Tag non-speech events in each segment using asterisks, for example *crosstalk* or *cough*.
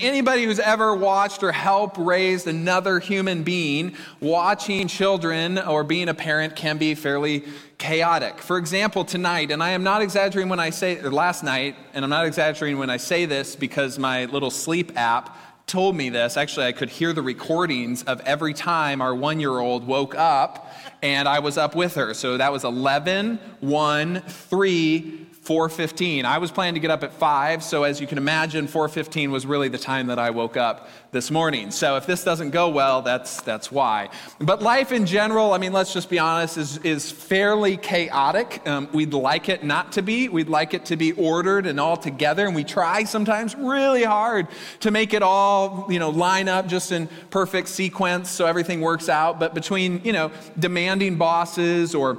Anybody who's ever watched or helped raise another human being, watching children or being a parent can be fairly chaotic. For example, tonight, and I am not exaggerating when I say, or last night, and I'm not exaggerating when I say this because my little sleep app told me this. Actually, I could hear the recordings of every time our one year old woke up and I was up with her. So that was 11, 1, 3, 4:15. I was planning to get up at 5, so as you can imagine, 4:15 was really the time that I woke up this morning. So if this doesn't go well, that's that's why. But life in general, I mean, let's just be honest, is is fairly chaotic. Um, we'd like it not to be. We'd like it to be ordered and all together, and we try sometimes really hard to make it all, you know, line up just in perfect sequence so everything works out. But between, you know, demanding bosses or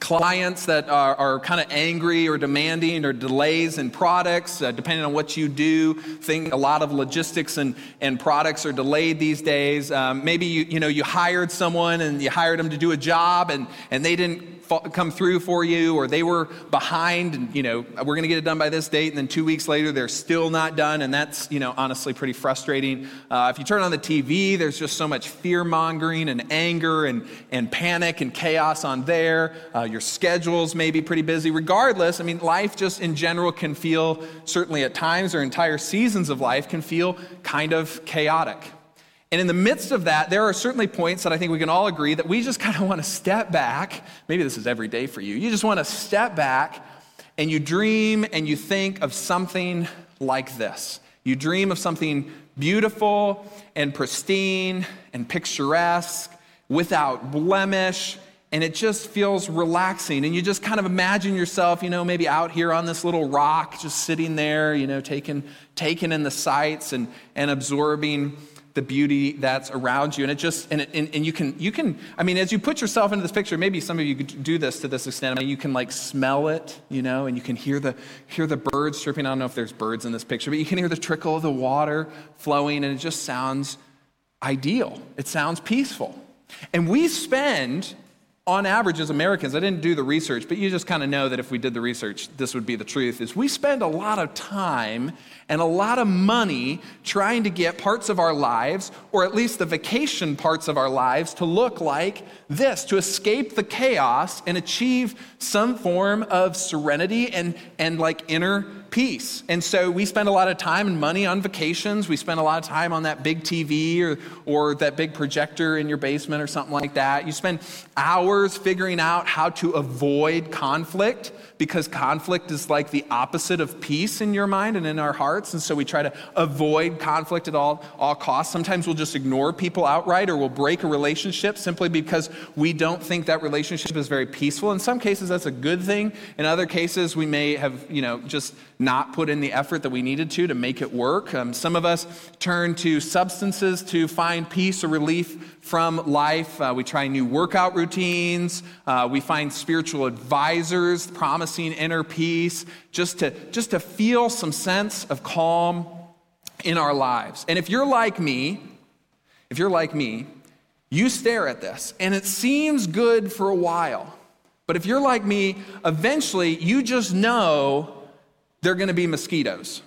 clients that are, are kind of angry or demanding or delays in products, uh, depending on what you do. Think a lot of logistics and, and products are delayed these days. Um, maybe you, you know you hired someone and you hired them to do a job and, and they didn't come through for you or they were behind and you know we're going to get it done by this date and then two weeks later they're still not done and that's you know honestly pretty frustrating. Uh, if you turn on the tv there's just so much fear mongering and anger and, and panic and chaos on there. Uh, your schedules may be pretty busy. Regardless i mean life just in general can feel certainly at times or entire seasons of life can feel kind of chaotic and in the midst of that, there are certainly points that I think we can all agree that we just *laughs* kind of want to step back. Maybe this is every day for you. You just want to step back and you dream and you think of something like this. You dream of something beautiful and pristine and picturesque, without blemish, and it just feels relaxing. And you just kind of imagine yourself, you know, maybe out here on this little rock, just sitting there, you know, taking, taking in the sights and, and absorbing the beauty that's around you. And it just and, it, and, and, you can you can i mean as you put yourself into this picture maybe some of you could do this to this extent. I mean, you can like smell it you know and you can hear the hear the birds chirping. I don't know if there's birds in this picture but you can hear the trickle of the water flowing and it just sounds ideal. It sounds peaceful. And we spend on average as Americans, I didn't do the research, but you just kind of know that if we did the research, this would be the truth, is we spend a lot of time and a lot of money trying to get parts of our lives, or at least the vacation parts of our lives, to look like this, to escape the chaos and achieve some form of serenity and, and like inner peace. And so we spend a lot of time and money on vacations. We spend a lot of time on that big TV or, or that big projector in your basement or something like that. You spend hours figuring out how to avoid conflict because conflict is like the opposite of peace in your mind and in our hearts. And so we try to avoid conflict at all, all costs. Sometimes we'll just ignore people outright or we'll break a relationship simply because we don't think that relationship is very peaceful. In some cases, that's a good thing. In other cases, we may have, you know, just not put in the effort that we needed to to make it work. Um, some of us turn to substances to find peace or relief from life. Uh, we try new workout routines. Uh, we find spiritual advisors promising inner peace just to, just to feel some sense of calm in our lives. And if you're like me, if you're like me, you stare at this and it seems good for a while. But if you're like me, eventually you just know they're going to be mosquitoes.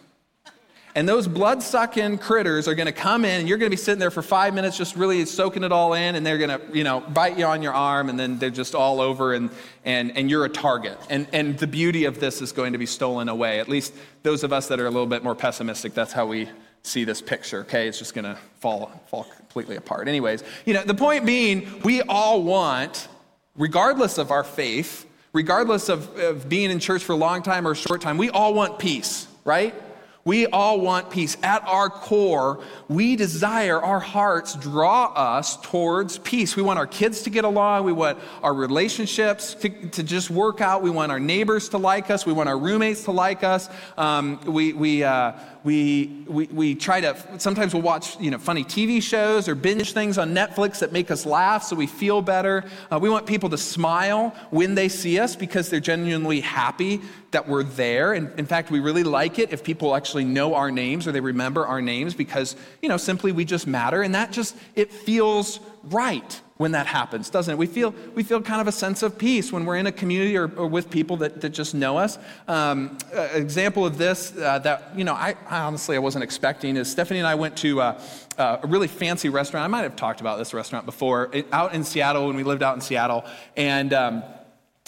And those blood sucking critters are going to come in, and you're going to be sitting there for five minutes just really soaking it all in, and they're going to, you know, bite you on your arm, and then they're just all over, and, and, and you're a target. And, and the beauty of this is going to be stolen away. At least those of us that are a little bit more pessimistic, that's how we see this picture, okay? It's just going to fall, fall completely apart. Anyways, you know, the point being, we all want, regardless of our faith, regardless of, of being in church for a long time or a short time, we all want peace, right? We all want peace. At our core, we desire, our hearts draw us towards peace. We want our kids to get along. We want our relationships to, to just work out. We want our neighbors to like us. We want our roommates to like us. Um, we, we, uh, we, we, we try to, sometimes we'll watch, you know, funny TV shows or binge things on Netflix that make us laugh so we feel better. Uh, we want people to smile when they see us because they're genuinely happy that we're there. And in fact, we really like it if people actually know our names or they remember our names because, you know, simply we just matter. And that just, it feels right. When that happens, doesn't it? We feel, we feel kind of a sense of peace when we're in a community or, or with people that, that just know us. Um, an example of this uh, that, you know, I, I, honestly I wasn't expecting is Stephanie and I went to uh, uh, a really fancy restaurant. I might have talked about this restaurant before, it, out in Seattle when we lived out in Seattle. And um,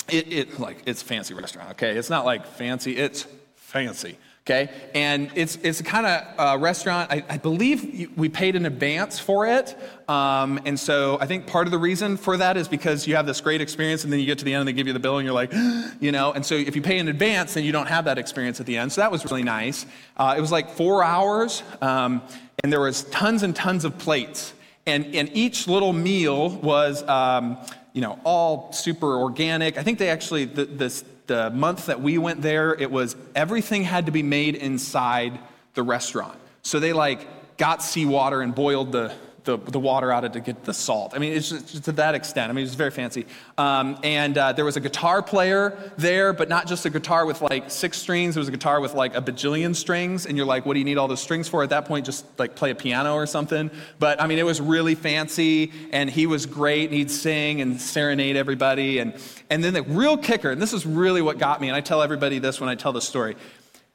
it, it, like, it's fancy restaurant, okay? It's not like fancy, it's fancy okay? And it's, it's a kind of uh, restaurant, I, I, believe we paid in advance for it. Um, and so I think part of the reason for that is because you have this great experience and then you get to the end and they give you the bill and you're like, *gasps* you know, and so if you pay in advance, then you don't have that experience at the end. So that was really nice. Uh, it was like four hours um, and there was tons and tons of plates. And, and each little meal was, um, you know, all super organic. I think they actually, the, this, the month that we went there, it was everything had to be made inside the restaurant. So they like got seawater and boiled the, the, the water out of it to get the salt. I mean, it's just, to that extent. I mean, it's very fancy. Um, and uh, there was a guitar player there, but not just a guitar with like six strings. There was a guitar with like a bajillion strings. And you're like, what do you need all those strings for? At that point, just like play a piano or something. But I mean, it was really fancy, and he was great. And he'd sing and serenade everybody. And, and then the real kicker, and this is really what got me, and I tell everybody this when I tell the story,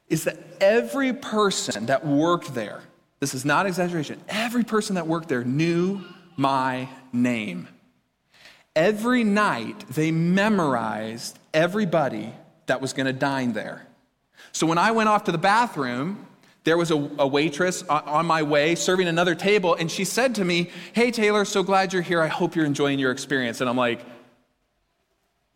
is that every person that worked there, this is not exaggeration. Every person that worked there knew my name. Every night, they memorized everybody that was going to dine there. So when I went off to the bathroom, there was a, a, waitress on my way serving another table, and she said to me, Hey, Taylor, so glad you're here. I hope you're enjoying your experience. And I'm like,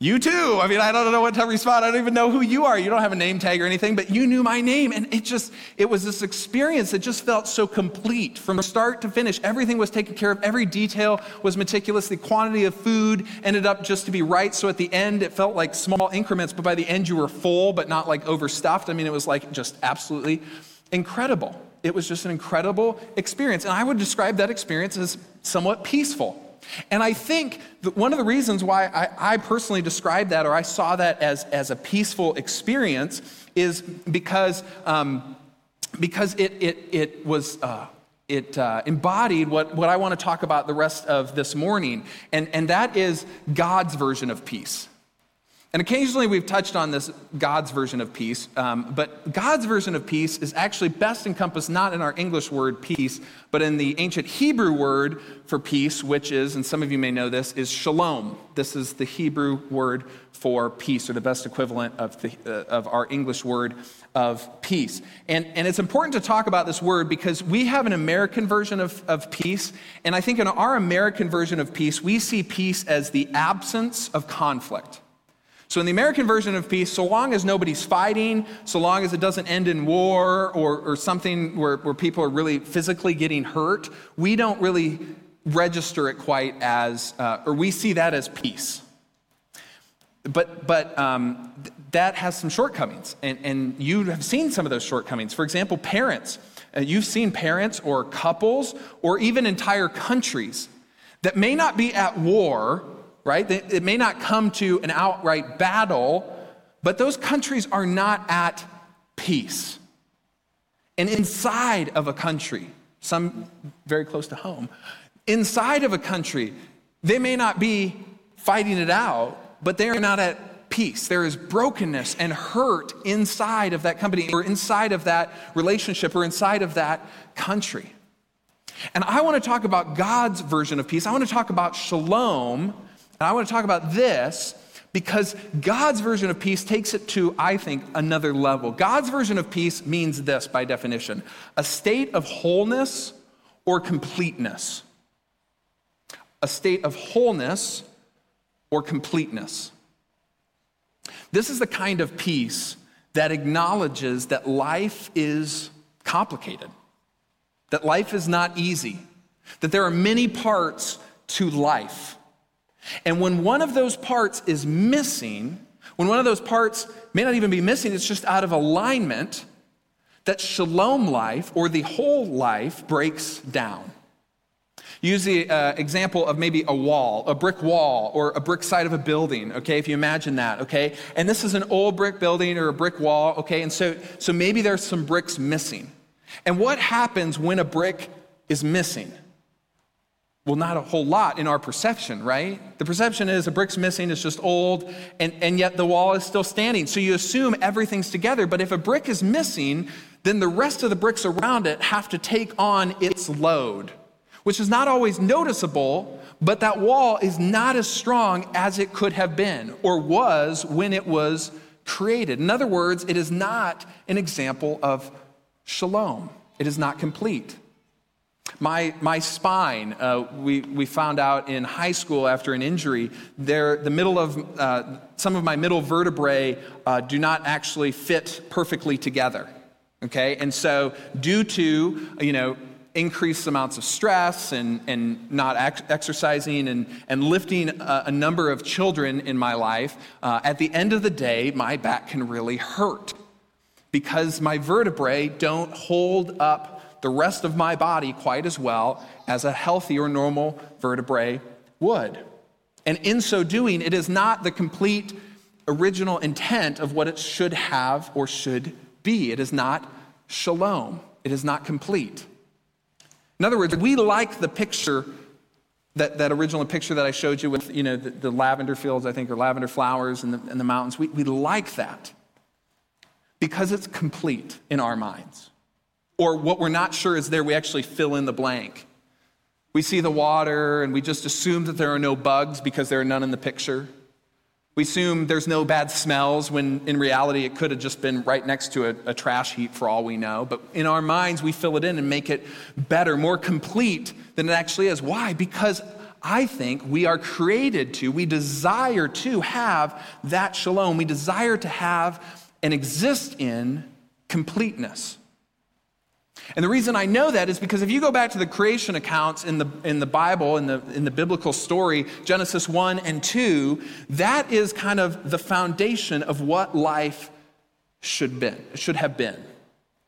you too. I mean, I don't know what to respond. I don't even know who you are. You don't have a name tag or anything, but you knew my name. And it just, it was this experience that just felt so complete from start to finish. Everything was taken care of. Every detail was meticulous. The quantity of food ended up just to be right. So at the end, it felt like small increments, but by the end, you were full, but not like overstuffed. I mean, it was like just absolutely incredible. It was just an incredible experience. And I would describe that experience as somewhat peaceful. And I think that one of the reasons why I, I, personally describe that or I saw that as, as a peaceful experience is because, um, because it, it, it was. Uh, it uh, embodied what, what I want to talk about the rest of this morning, and, and that is God's version of peace. And occasionally we've touched on this God's version of peace, um, but God's version of peace is actually best encompassed not in our English word peace, but in the ancient Hebrew word for peace, which is, and some of you may know this, is shalom. This is the Hebrew word for peace, or the best equivalent of, the, uh, of our English word of peace. And, and it's important to talk about this word because we have an American version of, of peace, and I think in our American version of peace, we see peace as the absence of conflict. So, in the American version of peace, so long as nobody's fighting, so long as it doesn't end in war or, or something where, where people are really physically getting hurt, we don't really register it quite as, uh, or we see that as peace. But, but um, th- that has some shortcomings, and, and you have seen some of those shortcomings. For example, parents. Uh, you've seen parents or couples or even entire countries that may not be at war right? It may not come to an outright battle, but those countries are not at peace. And inside of a country, some very close to home, inside of a country, they may not be fighting it out, but they are not at peace. There is brokenness and hurt inside of that company or inside of that relationship or inside of that country. And I want to talk about God's version of peace. I want to talk about shalom and I want to talk about this because God's version of peace takes it to, I think, another level. God's version of peace means this by definition a state of wholeness or completeness. A state of wholeness or completeness. This is the kind of peace that acknowledges that life is complicated, that life is not easy, that there are many parts to life. And when one of those parts is missing, when one of those parts may not even be missing, it's just out of alignment, that shalom life or the whole life breaks down. Use the uh, example of maybe a wall, a brick wall, or a brick side of a building, okay, if you imagine that, okay? And this is an old brick building or a brick wall, okay? And so, so maybe there's some bricks missing. And what happens when a brick is missing? Well, not a whole lot in our perception, right? The perception is a brick's missing, it's just old, and, and yet the wall is still standing. So you assume everything's together. But if a brick is missing, then the rest of the bricks around it have to take on its load, which is not always noticeable, but that wall is not as strong as it could have been or was when it was created. In other words, it is not an example of shalom, it is not complete. My, my spine, uh, we, we found out in high school after an injury, there, the middle of, uh, some of my middle vertebrae uh, do not actually fit perfectly together. Okay? And so, due to, you know, increased amounts of stress and, and not ex- exercising and, and lifting a, a, number of children in my life, uh, at the end of the day, my back can really hurt because my vertebrae don't hold up the rest of my body quite as well as a healthy or normal vertebrae would. And in so doing, it is not the complete original intent of what it should have or should be. It is not shalom, it is not complete. In other words, we like the picture, that, that original picture that I showed you with you know, the, the lavender fields, I think, or lavender flowers and the, and the mountains. We, we like that because it's complete in our minds or what we're not sure is there, we actually fill in the blank. We see the water and we just assume that there are no bugs because there are none in the picture. We assume there's no bad smells when in reality it could have just been right next to a, a, trash heap for all we know. But in our minds, we fill it in and make it better, more complete than it actually is. Why? Because I think we are created to, we desire to have that shalom. We desire to have and exist in completeness. And the reason I know that is because if you go back to the creation accounts in the, in the Bible, in the, in the biblical story, Genesis 1 and 2, that is kind of the foundation of what life should, been, should have been.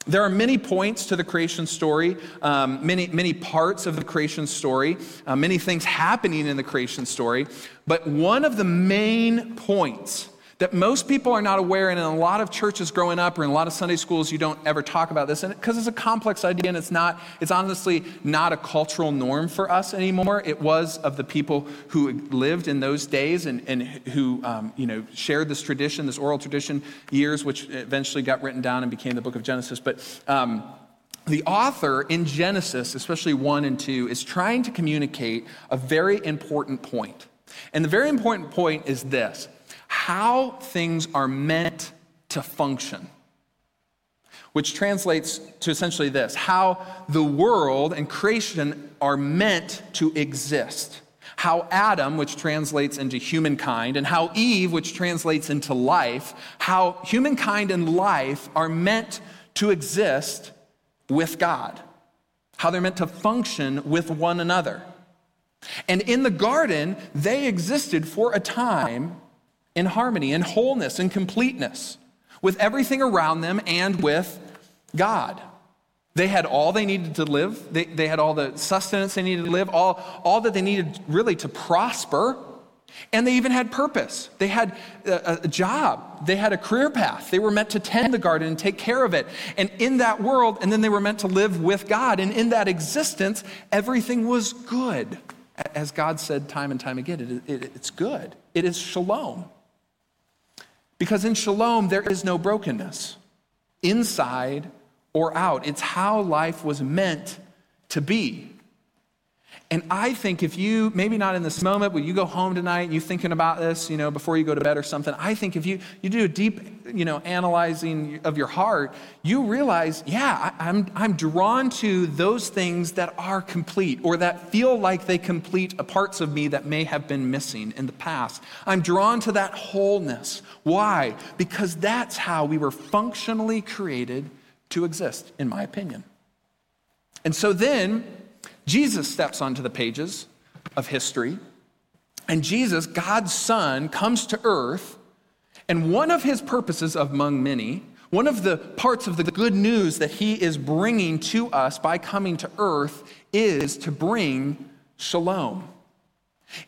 There are many points to the creation story, um, many, many parts of the creation story, uh, many things happening in the creation story, but one of the main points that most people are not aware, and in a lot of churches growing up or in a lot of Sunday schools, you don't ever talk about this, because it's a complex idea and it's not, it's honestly not a cultural norm for us anymore. It was of the people who lived in those days and, and who, um, you know, shared this tradition, this oral tradition, years, which eventually got written down and became the book of Genesis. But um, the author in Genesis, especially 1 and 2, is trying to communicate a very important point. And the very important point is this how things are meant to function, which translates to essentially this how the world and creation are meant to exist. How Adam, which translates into humankind, and how Eve, which translates into life, how humankind and life are meant to exist with God, how they're meant to function with one another. And in the garden, they existed for a time in harmony, in wholeness, in completeness, with everything around them and with God. They had all they needed to live. They, they had all the sustenance they needed to live, all, all that they needed really to prosper. And they even had purpose. They had a, a, job. They had a career path. They were meant to tend the garden and take care of it. And in that world, and then they were meant to live with God. And in that existence, everything was good. As God said time and time again, it, it, it's good. It is shalom. Because in shalom, there is no brokenness, inside or out. It's how life was meant to be. And I think if you, maybe not in this moment, but you go home tonight and you're thinking about this, you know, before you go to bed or something, I think if you, you do a deep, you know, analyzing of your heart, you realize, yeah, I, I'm, I'm drawn to those things that are complete or that feel like they complete parts of me that may have been missing in the past. I'm drawn to that wholeness. Why? Because that's how we were functionally created to exist, in my opinion. And so then, Jesus steps onto the pages of history, and Jesus, God's Son, comes to earth, and one of his purposes, among many, one of the parts of the good news that he is bringing to us by coming to earth is to bring shalom,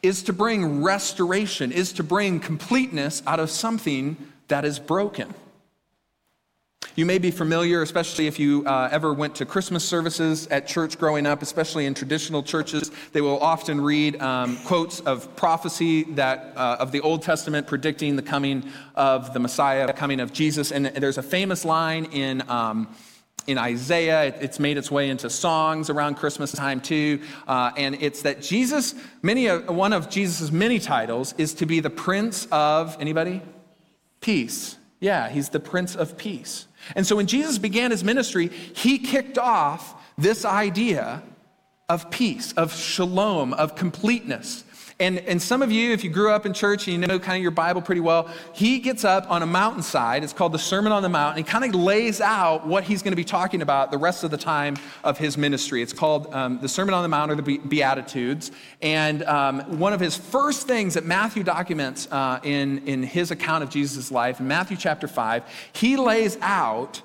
is to bring restoration, is to bring completeness out of something that is broken. You may be familiar, especially if you uh, ever went to Christmas services at church growing up, especially in traditional churches. They will often read um, quotes of prophecy that uh, of the Old Testament predicting the coming of the Messiah, the coming of Jesus. And there's a famous line in. Um, in Isaiah. It's made its way into songs around Christmas time too. Uh, and it's that Jesus, many one of Jesus' many titles is to be the Prince of anybody? Peace. Yeah, he's the Prince of Peace. And so when Jesus began his ministry, he kicked off this idea of peace, of shalom, of completeness. And, and some of you, if you grew up in church and you know kind of your Bible pretty well, he gets up on a mountainside. It's called the Sermon on the Mount. And he kind of lays out what he's going to be talking about the rest of the time of his ministry. It's called um, the Sermon on the Mount or the Beatitudes. And um, one of his first things that Matthew documents uh, in, in his account of Jesus' life, in Matthew chapter 5, he lays out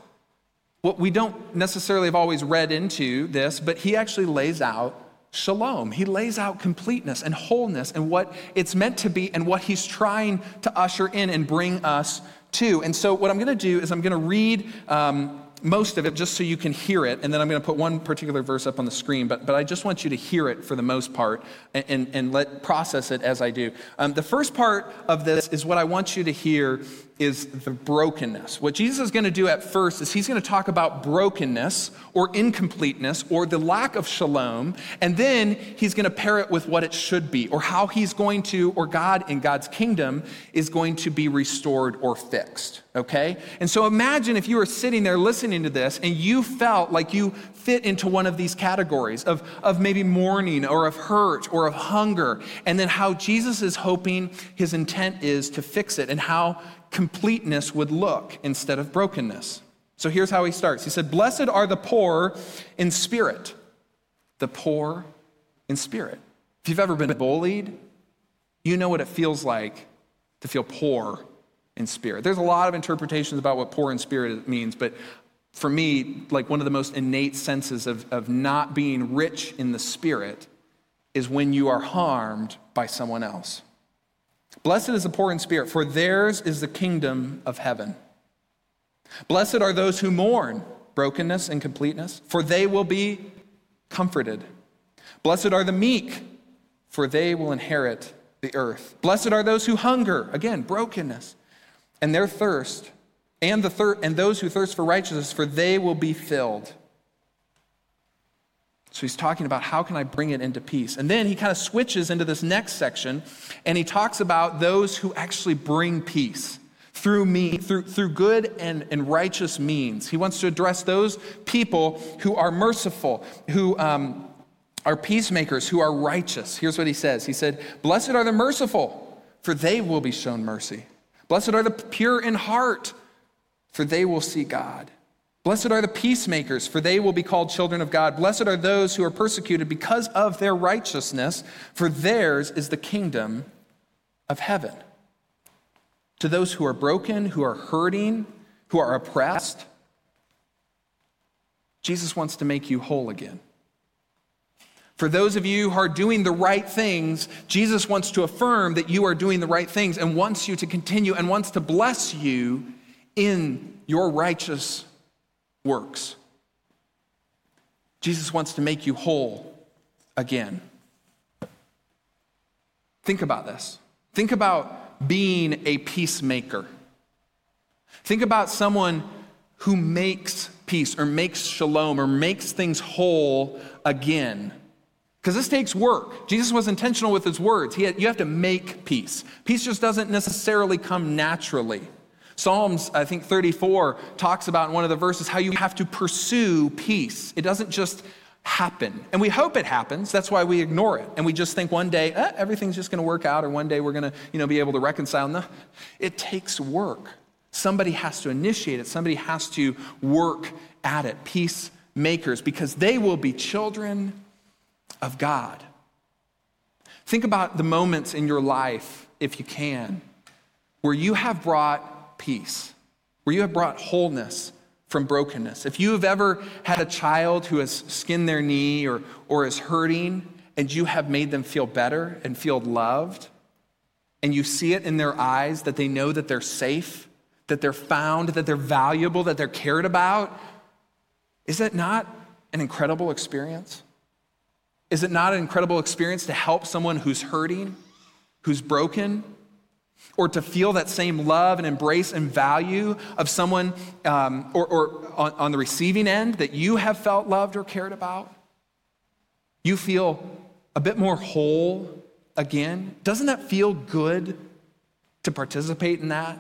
what we don't necessarily have always read into this, but he actually lays out shalom. He lays out completeness and wholeness and what it's meant to be and what he's trying to usher in and bring us to. And so, what I'm going to do is I'm going to read um, most of it just so you can hear it, and then I'm going to put one particular verse up on the screen, but, but I just want you to hear it for the most part and, and, and let process it as I do. Um, the first part of this is what I want you to hear is the brokenness. What Jesus is going to do at first is he's going to talk about brokenness or incompleteness or the lack of shalom, and then he's going to pair it with what it should be or how he's going to, or God in God's kingdom is going to be restored or fixed. Okay? And so imagine if you were sitting there listening to this and you felt like you fit into one of these categories of, of maybe mourning or of hurt or of hunger, and then how Jesus is hoping his intent is to fix it and how completeness would look instead of brokenness. So here's how he starts. He said, Blessed are the poor in spirit. The poor in spirit. If you've ever been bullied, you know what it feels like to feel poor in spirit. There's a lot of interpretations about what poor in spirit means, but for me, like one of the most innate senses of, of not being rich in the spirit is when you are harmed by someone else. Blessed is the poor in spirit, for theirs is the kingdom of heaven. Blessed are those who mourn brokenness and completeness, for they will be comforted. Blessed are the meek, for they will inherit the earth. Blessed are those who hunger, again, brokenness, and their thirst, and the thir- and those who thirst for righteousness, for they will be filled. So he's talking about how can I bring it into peace. And then he kind of switches into this next section and he talks about those who actually bring peace through me through, through good and, and righteous means. He wants to address those people who are merciful, who um, are peacemakers, who are righteous. Here's what he says. He said, Blessed are the merciful, for they will be shown mercy. Blessed are the pure in heart, for they will see God. Blessed are the peacemakers, for they will be called children of God. Blessed are those who are persecuted because of their righteousness, for theirs is the kingdom of heaven. To those who are broken, who are hurting, who are oppressed, Jesus wants to make you whole again. For those of you who are doing the right things, Jesus wants to affirm that you are doing the right things and wants you to continue and wants to bless you in your righteous works. Jesus wants to make you whole again. Think about this. Think about being a peacemaker. Think about someone who makes peace or makes shalom or makes things whole again. Because this takes work. Jesus was intentional with his words. Had, you have to make peace. Peace just doesn't necessarily come naturally. Psalms, I think 34, talks about in one of the verses how you have to pursue peace. It doesn't just happen. And we hope it happens. That's why we ignore it. And we just think one day, eh, everything's just going to work out, or one day we're going to you know, be able to reconcile. No, it takes work. Somebody has to initiate it, somebody has to work at it. Peacemakers, because they will be children of God. Think about the moments in your life, if you can, where you have brought peace, where you have brought wholeness from brokenness. If you have ever had a child who has skinned their knee or, or is hurting, and you have made them feel better and feel loved, and you see it in their eyes that they know that they're safe, that they're found, that they're valuable, that they're cared about, is that not an incredible experience? Is it not an incredible experience to help someone who's hurting, who's broken, or to feel that same love and embrace and value of someone, um, or, or on, on the receiving end, that you have felt loved or cared about? You feel a bit more whole again? Doesn't that feel good to participate in that?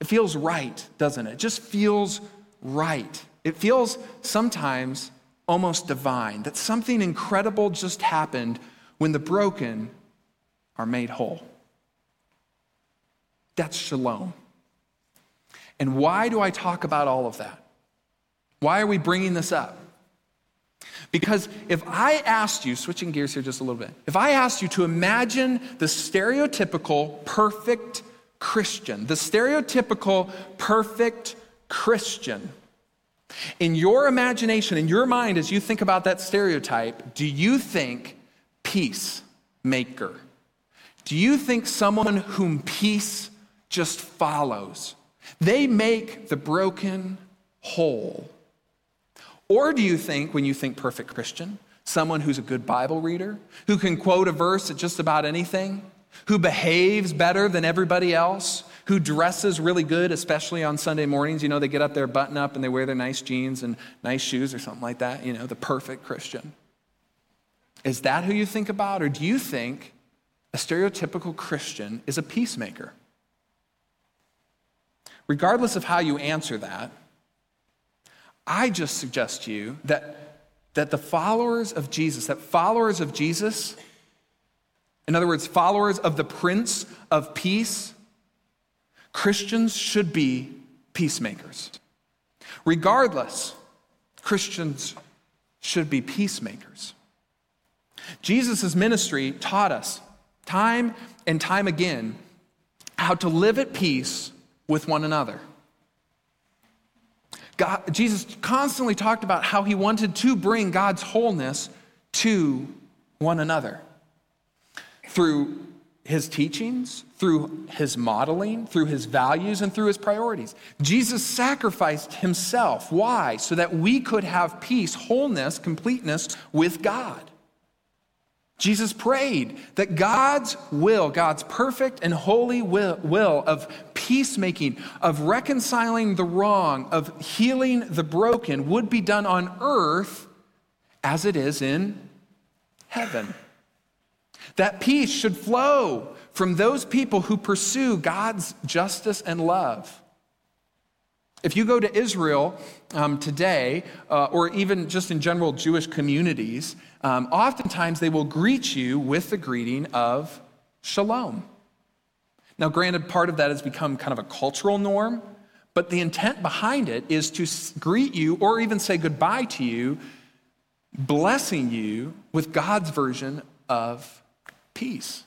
It feels right, doesn't it? It just feels right. It feels sometimes almost divine that something incredible just happened when the broken are made whole. That's shalom. And why do I talk about all of that? Why are we bringing this up? Because if I asked you, switching gears here just a little bit, if I asked you to imagine the stereotypical perfect Christian, the stereotypical perfect Christian, in your imagination, in your mind, as you think about that stereotype, do you think peacemaker? Do you think someone whom peace just follows? They make the broken whole. Or do you think, when you think perfect Christian, someone who's a good Bible reader, who can quote a verse at just about anything, who behaves better than everybody else, who dresses really good, especially on Sunday mornings. You know, they get up there, button up, and they wear their nice jeans and nice shoes or something like that. You know, the perfect Christian. Is that who you think about? Or do you think a stereotypical Christian is a peacemaker? Regardless of how you answer that, I just suggest to you that, that the followers of Jesus, that followers of Jesus, in other words, followers of the Prince of Peace, Christians should be peacemakers. Regardless, Christians should be peacemakers. Jesus' ministry taught us time and time again how to live at peace with one another. God, Jesus constantly talked about how he wanted to bring God's wholeness to one another through his teachings, through his modeling, through his values, and through his priorities. Jesus sacrificed himself. Why? So that we could have peace, wholeness, completeness with God. Jesus prayed that God's will, God's perfect and holy will, will, of peacemaking, of reconciling the wrong, of healing the broken would be done on earth as it is in heaven. That peace should flow from those people who pursue God's justice and love. If you go to Israel um, today, uh, or even just in general Jewish communities, um, oftentimes they will greet you with the greeting of shalom. Now, granted, part of that has become kind of a cultural norm, but the intent behind it is to greet you or even say goodbye to you, blessing you with God's version of peace.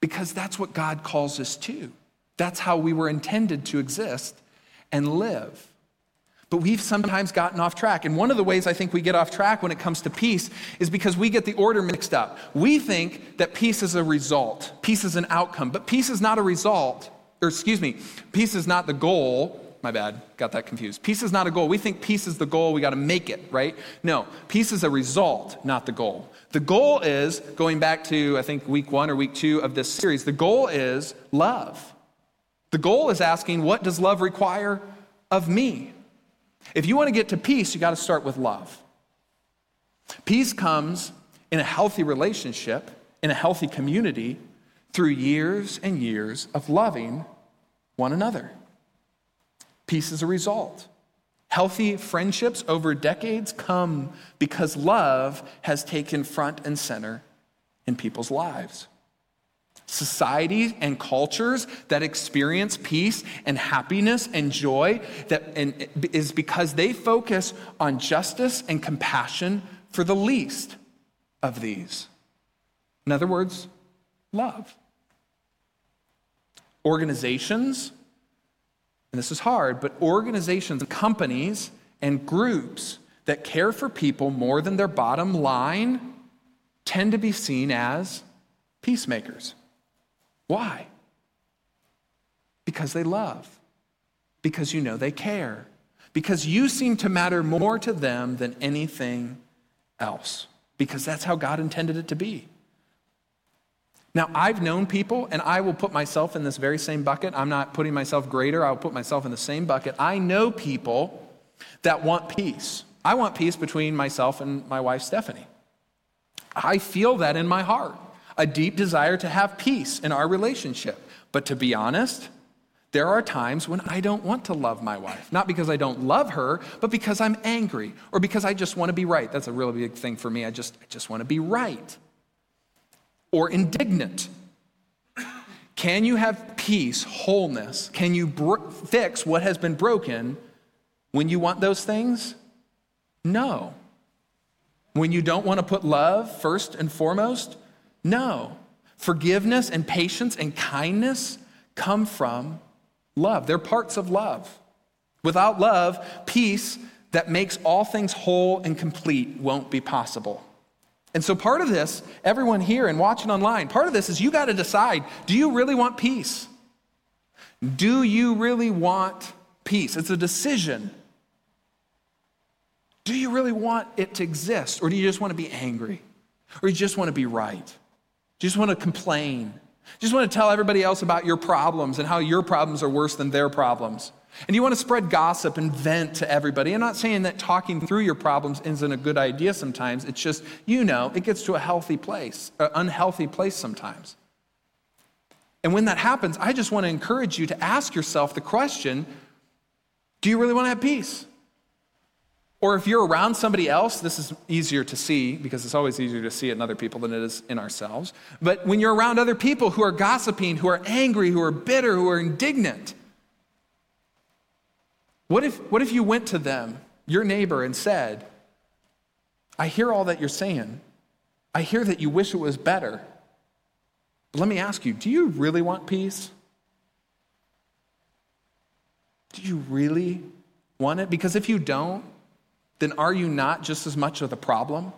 Because that's what God calls us to. That's how we were intended to exist and live. But we've sometimes gotten off track. And one of the ways I think we get off track when it comes to peace is because we get the order mixed up. We think that peace is a result, peace is an outcome, but peace is not a result. Or, excuse me, peace is not the goal. My bad, got that confused. Peace is not a goal. We think peace is the goal, we got to make it, right? No, peace is a result, not the goal. The goal is, going back to, I think, week one or week two of this series, the goal is love. The goal is asking, what does love require of me? If you want to get to peace, you got to start with love. Peace comes in a healthy relationship, in a healthy community, through years and years of loving one another. Peace is a result. Healthy friendships over decades come because love has taken front and center in people's lives. Societies and cultures that experience peace and happiness and joy that and is because they focus on justice and compassion for the least of these. In other words, love. Organizations and this is hard, but organizations, and companies, and groups that care for people more than their bottom line tend to be seen as peacemakers. Why? Because they love, because you know they care, because you seem to matter more to them than anything else, because that's how God intended it to be. Now, I've known people, and I will put myself in this very same bucket. I'm not putting myself greater, I'll put myself in the same bucket. I know people that want peace. I want peace between myself and my wife, Stephanie. I feel that in my heart, a deep desire to have peace in our relationship. But to be honest, there are times when I don't want to love my wife. Not because I don't love her, but because I'm angry or because I just want to be right. That's a really big thing for me. I just, I just want to be right. Or indignant. Can you have peace, wholeness? Can you br- fix what has been broken when you want those things? No. When you don't want to put love first and foremost? No. Forgiveness and patience and kindness come from love. They're parts of love. Without love, peace that makes all things whole and complete won't be possible. And so, part of this, everyone here and watching online, part of this is you got to decide do you really want peace? Do you really want peace? It's a decision. Do you really want it to exist? Or do you just want to be angry? Or you just want to be right? Just want to complain? Just want to tell everybody else about your problems and how your problems are worse than their problems? And you want to spread gossip and vent to everybody. I'm not saying that talking through your problems isn't a good idea sometimes. It's just, you know, it gets to a healthy place, an unhealthy place sometimes. And when that happens, I just want to encourage you to ask yourself the question do you really want to have peace? Or if you're around somebody else, this is easier to see because it's always easier to see it in other people than it is in ourselves. But when you're around other people who are gossiping, who are angry, who are bitter, who are indignant, what if, what if you went to them, your neighbor, and said, I hear all that you're saying. I hear that you wish it was better. But let me ask you do you really want peace? Do you really want it? Because if you don't, then are you not just as much of the problem?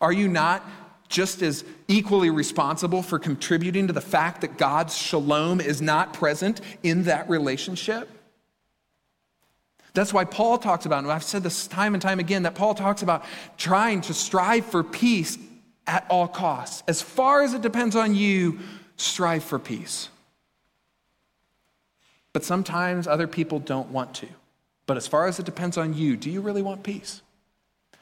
Are you not just as equally responsible for contributing to the fact that God's shalom is not present in that relationship? That's why Paul talks about, and I've said this time and time again, that Paul talks about trying to strive for peace at all costs. As far as it depends on you, strive for peace. But sometimes other people don't want to. But as far as it depends on you, do you really want peace?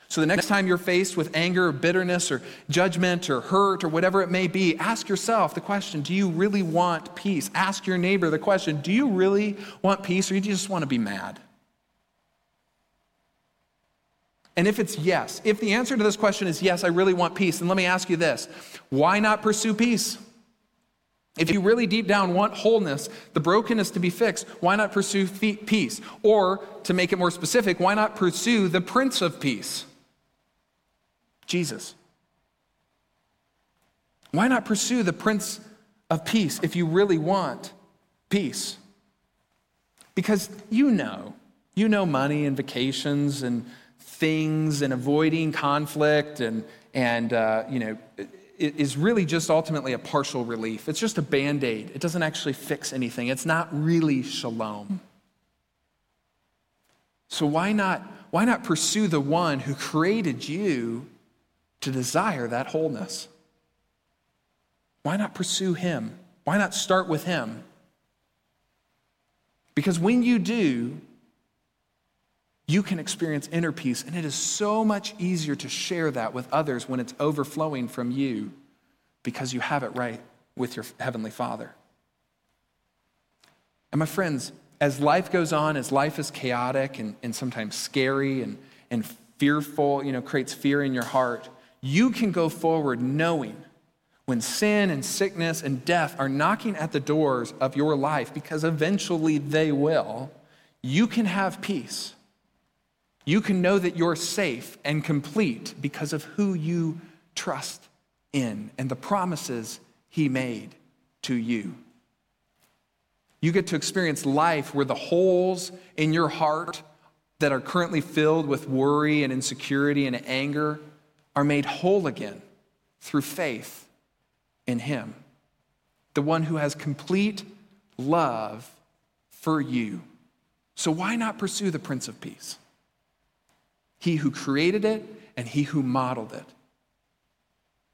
So the next time you're faced with anger or bitterness or judgment or hurt or whatever it may be, ask yourself the question Do you really want peace? Ask your neighbor the question Do you really want peace or do you just want to be mad? And if it's yes, if the answer to this question is yes, I really want peace, then let me ask you this why not pursue peace? If you really deep down want wholeness, the brokenness to be fixed, why not pursue peace? Or, to make it more specific, why not pursue the Prince of Peace? Jesus. Why not pursue the Prince of Peace if you really want peace? Because you know, you know money and vacations and things and avoiding conflict and, and uh, you know, is really just ultimately a partial relief. It's just a band aid. It doesn't actually fix anything. It's not really shalom. So why not, why not pursue the one who created you to desire that wholeness? Why not pursue him? Why not start with him? Because when you do, you can experience inner peace. And it is so much easier to share that with others when it's overflowing from you because you have it right with your Heavenly Father. And my friends, as life goes on, as life is chaotic and, and sometimes scary and, and fearful, you know, creates fear in your heart, you can go forward knowing when sin and sickness and death are knocking at the doors of your life, because eventually they will, you can have peace you can know that you're safe and complete because of who you trust in and the promises He made to you. You get to experience life where the holes in your heart that are currently filled with worry and insecurity and anger are made whole again through faith in Him, the one who has complete love for you. So why not pursue the Prince of Peace? He who created it and he who modeled it.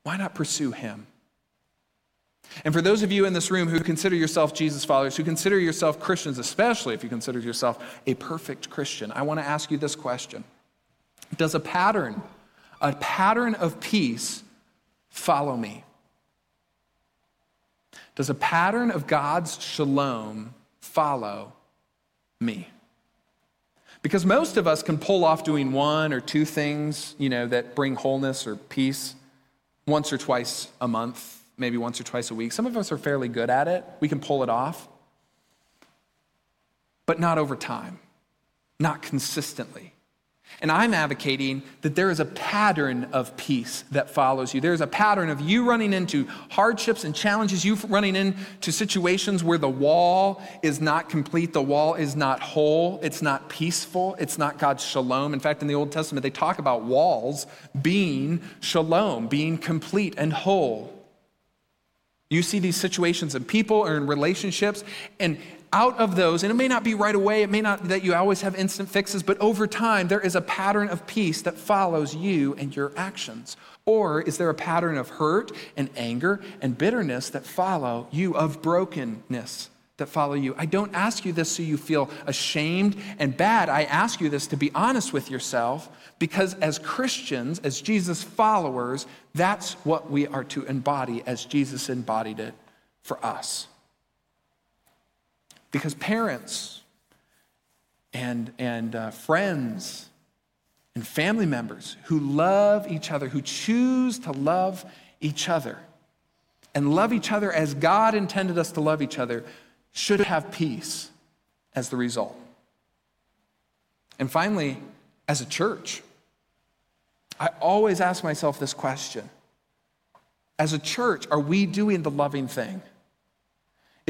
Why not pursue him? And for those of you in this room who consider yourself Jesus followers, who consider yourself Christians, especially if you consider yourself a perfect Christian, I want to ask you this question Does a pattern, a pattern of peace, follow me? Does a pattern of God's shalom follow me? Because most of us can pull off doing one or two things, you know, that bring wholeness or peace once or twice a month, maybe once or twice a week. Some of us are fairly good at it. We can pull it off. But not over time, not consistently. And I'm advocating that there is a pattern of peace that follows you. There's a pattern of you running into hardships and challenges, you running into situations where the wall is not complete, the wall is not whole, it's not peaceful, it's not God's shalom. In fact, in the Old Testament, they talk about walls being shalom, being complete and whole. You see these situations in people or in relationships, and out of those, and it may not be right away, it may not that you always have instant fixes, but over time, there is a pattern of peace that follows you and your actions. Or is there a pattern of hurt and anger and bitterness that follow you, of brokenness that follow you? I don't ask you this so you feel ashamed and bad. I ask you this to be honest with yourself because as Christians, as Jesus followers, that's what we are to embody as Jesus embodied it for us. Because parents and, and uh, friends and family members who love each other, who choose to love each other, and love each other as God intended us to love each other, should have peace as the result. And finally, as a church, I always ask myself this question As a church, are we doing the loving thing?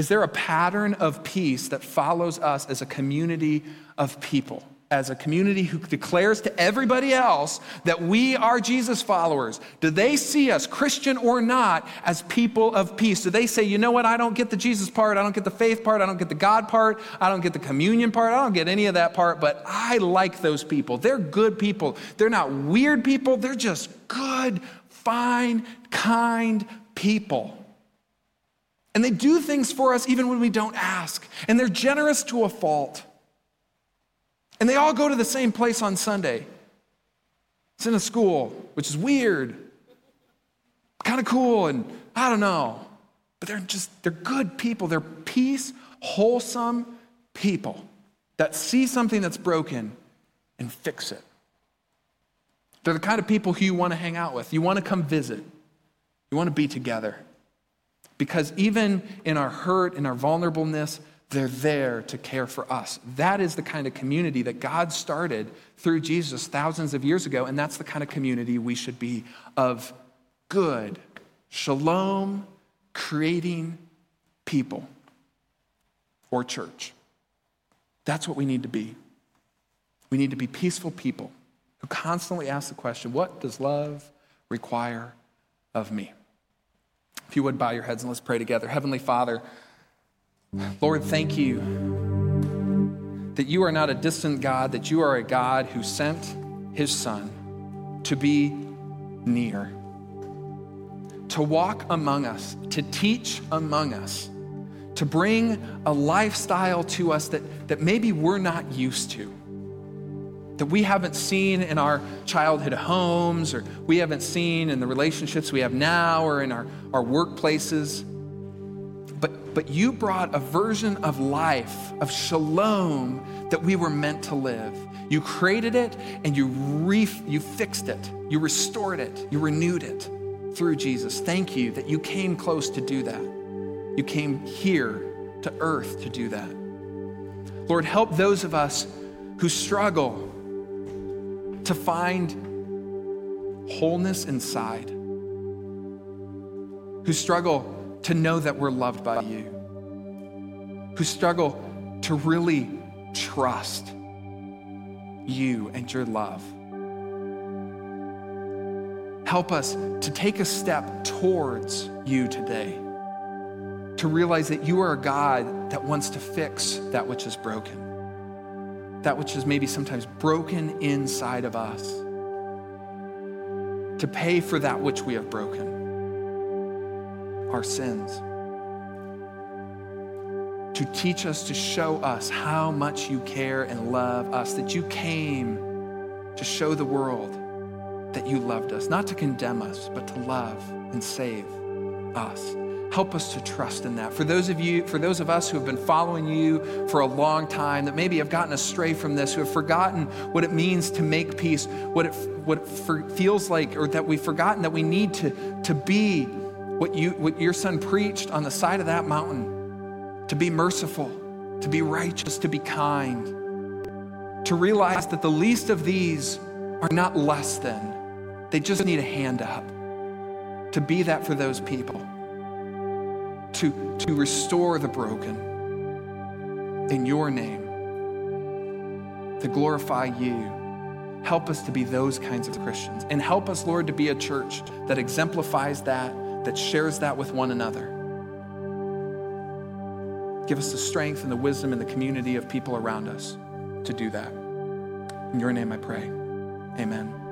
Is there a pattern of peace that follows us as a community of people? As a community who declares to everybody else that we are Jesus followers? Do they see us, Christian or not, as people of peace? Do they say, you know what, I don't get the Jesus part, I don't get the faith part, I don't get the God part, I don't get the communion part, I don't get any of that part, but I like those people. They're good people. They're not weird people, they're just good, fine, kind people. And they do things for us even when we don't ask. And they're generous to a fault. And they all go to the same place on Sunday. It's in a school, which is weird, kind of cool, and I don't know. But they're just, they're good people. They're peace, wholesome people that see something that's broken and fix it. They're the kind of people who you want to hang out with. You want to come visit. You want to be together. Because even in our hurt, in our vulnerableness, they're there to care for us. That is the kind of community that God started through Jesus thousands of years ago, and that's the kind of community we should be of good, shalom, creating people or church. That's what we need to be. We need to be peaceful people who constantly ask the question what does love require of me? If you would bow your heads and let's pray together. Heavenly Father, Lord, thank you that you are not a distant God, that you are a God who sent his Son to be near, to walk among us, to teach among us, to bring a lifestyle to us that, that maybe we're not used to that we haven't seen in our childhood homes or we haven't seen in the relationships we have now or in our, our workplaces. But, but you brought a version of life, of shalom, that we were meant to live. You created it and you, re, you fixed it, you restored it, you renewed it through Jesus. Thank you that you came close to do that. You came here to earth to do that. Lord, help those of us who struggle to find wholeness inside, who struggle to know that we're loved by you, who struggle to really trust you and your love. Help us to take a step towards you today to realize that you are a God that wants to fix that which is broken, that which is maybe sometimes broken inside of us, to pay for that which we have broken, our sins, to teach us, to show us how much you care and love us, that you came to show the world that you loved us, not to condemn us, but to love and save us. Help us to trust in that. For those of you, for those of us who have been following you for a long time, that maybe have gotten astray from this, who have forgotten what it means to make peace, what it, what it for, feels like, or that we've forgotten that we need to, to be what, you, what your son preached on the side of that mountain, to be merciful, to be righteous, to be kind, to realize that the least of these are not less than. They just need a hand up to be that for those people to, to restore the broken in your name, to glorify you. Help us to be those kinds of Christians. And help us, Lord, to be a church that exemplifies that, that shares that with one another. Give us the strength and the wisdom and the community of people around us to do that. In your name I pray. Amen.